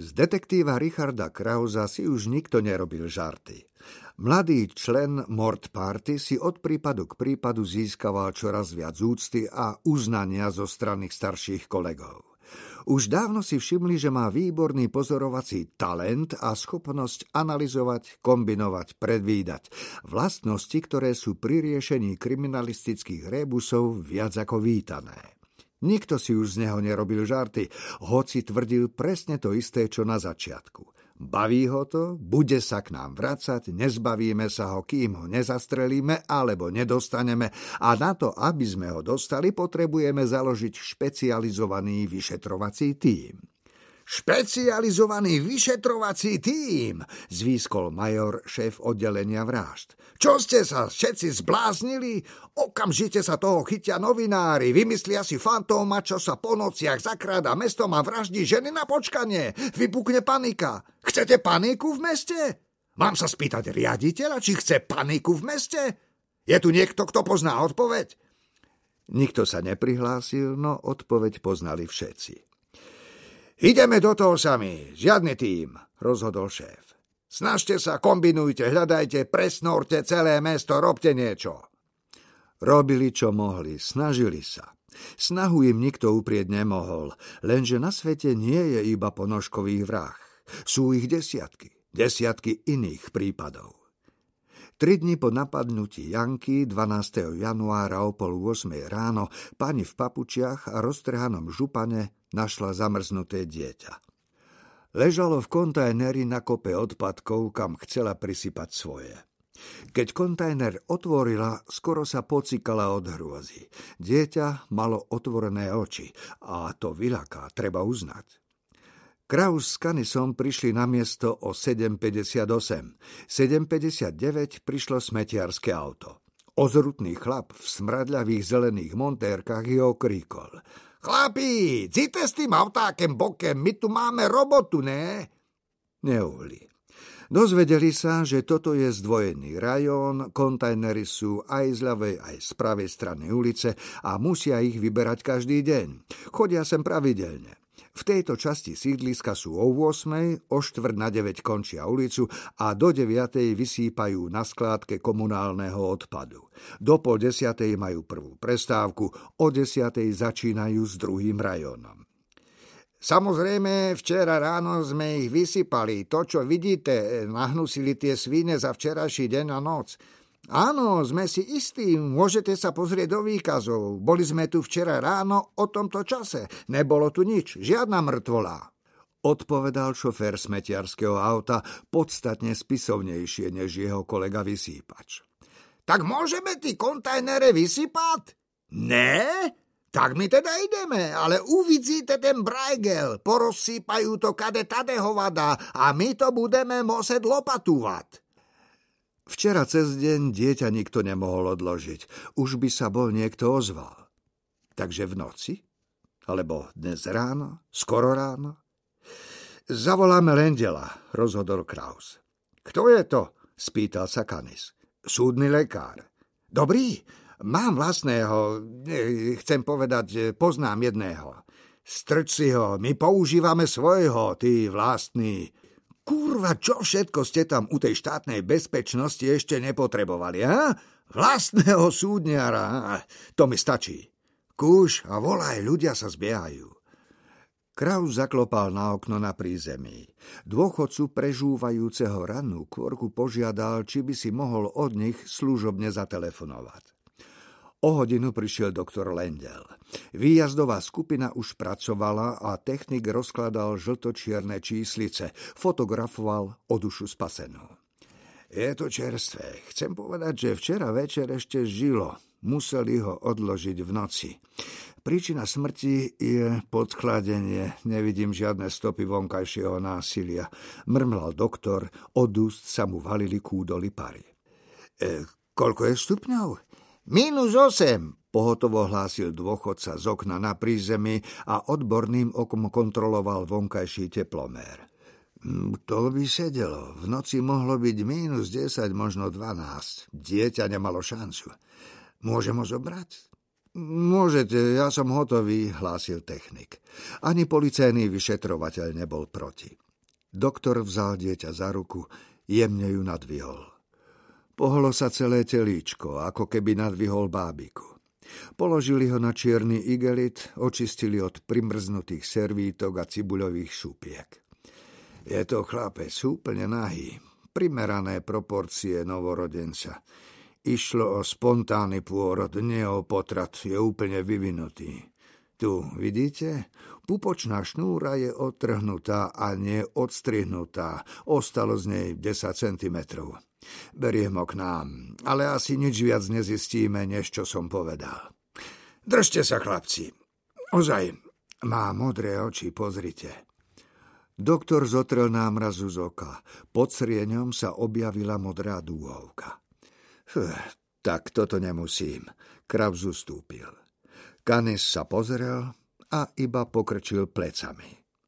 Z detektíva Richarda Krausa si už nikto nerobil žarty. Mladý člen Mort Party si od prípadu k prípadu získaval čoraz viac úcty a uznania zo strany starších kolegov. Už dávno si všimli, že má výborný pozorovací talent a schopnosť analyzovať, kombinovať, predvídať. Vlastnosti, ktoré sú pri riešení kriminalistických rébusov viac ako vítané. Nikto si už z neho nerobil žarty, hoci tvrdil presne to isté, čo na začiatku. Baví ho to, bude sa k nám vracať, nezbavíme sa ho, kým ho nezastrelíme alebo nedostaneme a na to, aby sme ho dostali, potrebujeme založiť špecializovaný vyšetrovací tím. Špecializovaný vyšetrovací tím, zvýskol major, šéf oddelenia vražd. Čo ste sa všetci zbláznili? Okamžite sa toho chytia novinári, vymyslia si fantóma, čo sa po nociach zakráda mestom a vraždí ženy na počkanie. Vypukne panika. Chcete paniku v meste? Mám sa spýtať riaditeľa, či chce paniku v meste? Je tu niekto, kto pozná odpoveď? Nikto sa neprihlásil, no odpoveď poznali všetci. Ideme do toho sami, žiadny tým, rozhodol šéf. Snažte sa, kombinujte, hľadajte, presnorte celé mesto, robte niečo. Robili, čo mohli, snažili sa. Snahu im nikto uprieť nemohol, lenže na svete nie je iba ponožkových vrah. Sú ich desiatky, desiatky iných prípadov. Tri dni po napadnutí Janky 12. januára o pol 8 ráno pani v papučiach a roztrhanom župane našla zamrznuté dieťa. Ležalo v kontajneri na kope odpadkov, kam chcela prisypať svoje. Keď kontajner otvorila, skoro sa pocikala od hrôzy. Dieťa malo otvorené oči a to vylaká, treba uznať. Kraus s Kanisom prišli na miesto o 7.58. 7.59 prišlo smetiarské auto. Ozrutný chlap v smradľavých zelených montérkach ho okríkol – Chlapi, cíte s tým autákem bokem, my tu máme robotu, ne? Neuhli. Dozvedeli sa, že toto je zdvojený rajón, kontajnery sú aj z ľavej, aj z pravej strany ulice a musia ich vyberať každý deň. Chodia sem pravidelne. V tejto časti sídliska sú o 8, o štvrt na 9 končia ulicu a do 9 vysýpajú na skládke komunálneho odpadu. Do pol desiatej majú prvú prestávku, o desiatej začínajú s druhým rajónom. Samozrejme, včera ráno sme ich vysypali. To, čo vidíte, nahnusili tie svine za včerajší deň a noc. Áno, sme si istí, môžete sa pozrieť do výkazov. Boli sme tu včera ráno o tomto čase. Nebolo tu nič, žiadna mŕtvola. Odpovedal šofér smetiarského auta podstatne spisovnejšie než jeho kolega vysýpač. Tak môžeme ty kontajnere vysypať? Ne? Tak my teda ideme, ale uvidíte ten brajgel, porozsýpajú to kade tade hovada a my to budeme moset lopatúvať. Včera cez deň dieťa nikto nemohol odložiť. Už by sa bol niekto ozval. Takže v noci? Alebo dnes ráno? Skoro ráno? Zavoláme Lendela, rozhodol Kraus. Kto je to? spýtal sa Kanis. Súdny lekár. Dobrý, mám vlastného, chcem povedať, poznám jedného. Strč si ho, my používame svojho, ty vlastný. Kurva, čo všetko ste tam u tej štátnej bezpečnosti ešte nepotrebovali, a? Vlastného súdniara, to mi stačí. Kúš a volaj, ľudia sa zbiehajú. Kraus zaklopal na okno na prízemí. Dôchodcu prežúvajúceho rannú kvorku požiadal, či by si mohol od nich služobne zatelefonovať. O hodinu prišiel doktor Lendel. Výjazdová skupina už pracovala a technik rozkladal žltočierne číslice, fotografoval o dušu spasenú. Je to čerstvé. Chcem povedať, že včera večer ešte žilo. Museli ho odložiť v noci. Príčina smrti je podchladenie. Nevidím žiadne stopy vonkajšieho násilia. Mrmlal doktor, od úst sa mu valili kúdoly pary. E, koľko je stupňov? Minus 8, pohotovo hlásil dôchodca z okna na prízemí a odborným okom kontroloval vonkajší teplomér. Mm, to by sedelo. V noci mohlo byť minus 10, možno 12. Dieťa nemalo šancu. Môžem ho zobrať? Môžete, ja som hotový, hlásil technik. Ani policajný vyšetrovateľ nebol proti. Doktor vzal dieťa za ruku, jemne ju nadvihol. Pohlo sa celé telíčko, ako keby nadvihol bábiku. Položili ho na čierny igelit, očistili od primrznutých servítok a cibuľových šupiek. Je to chlapec úplne nahý, primerané proporcie novorodenca. Išlo o spontánny pôrod, nie o potrat, je úplne vyvinutý. Tu, vidíte? Pupočná šnúra je odtrhnutá a nie odstrihnutá. Ostalo z nej 10 cm. Beriem ho k nám, ale asi nič viac nezistíme, než čo som povedal. Držte sa, chlapci. Ozaj, má modré oči, pozrite. Doktor zotrel námrazu z oka. Pod srieňom sa objavila modrá dúhovka. tak toto nemusím. Krav zustúpil. Kanis sa pozrel a iba pokrčil plecami.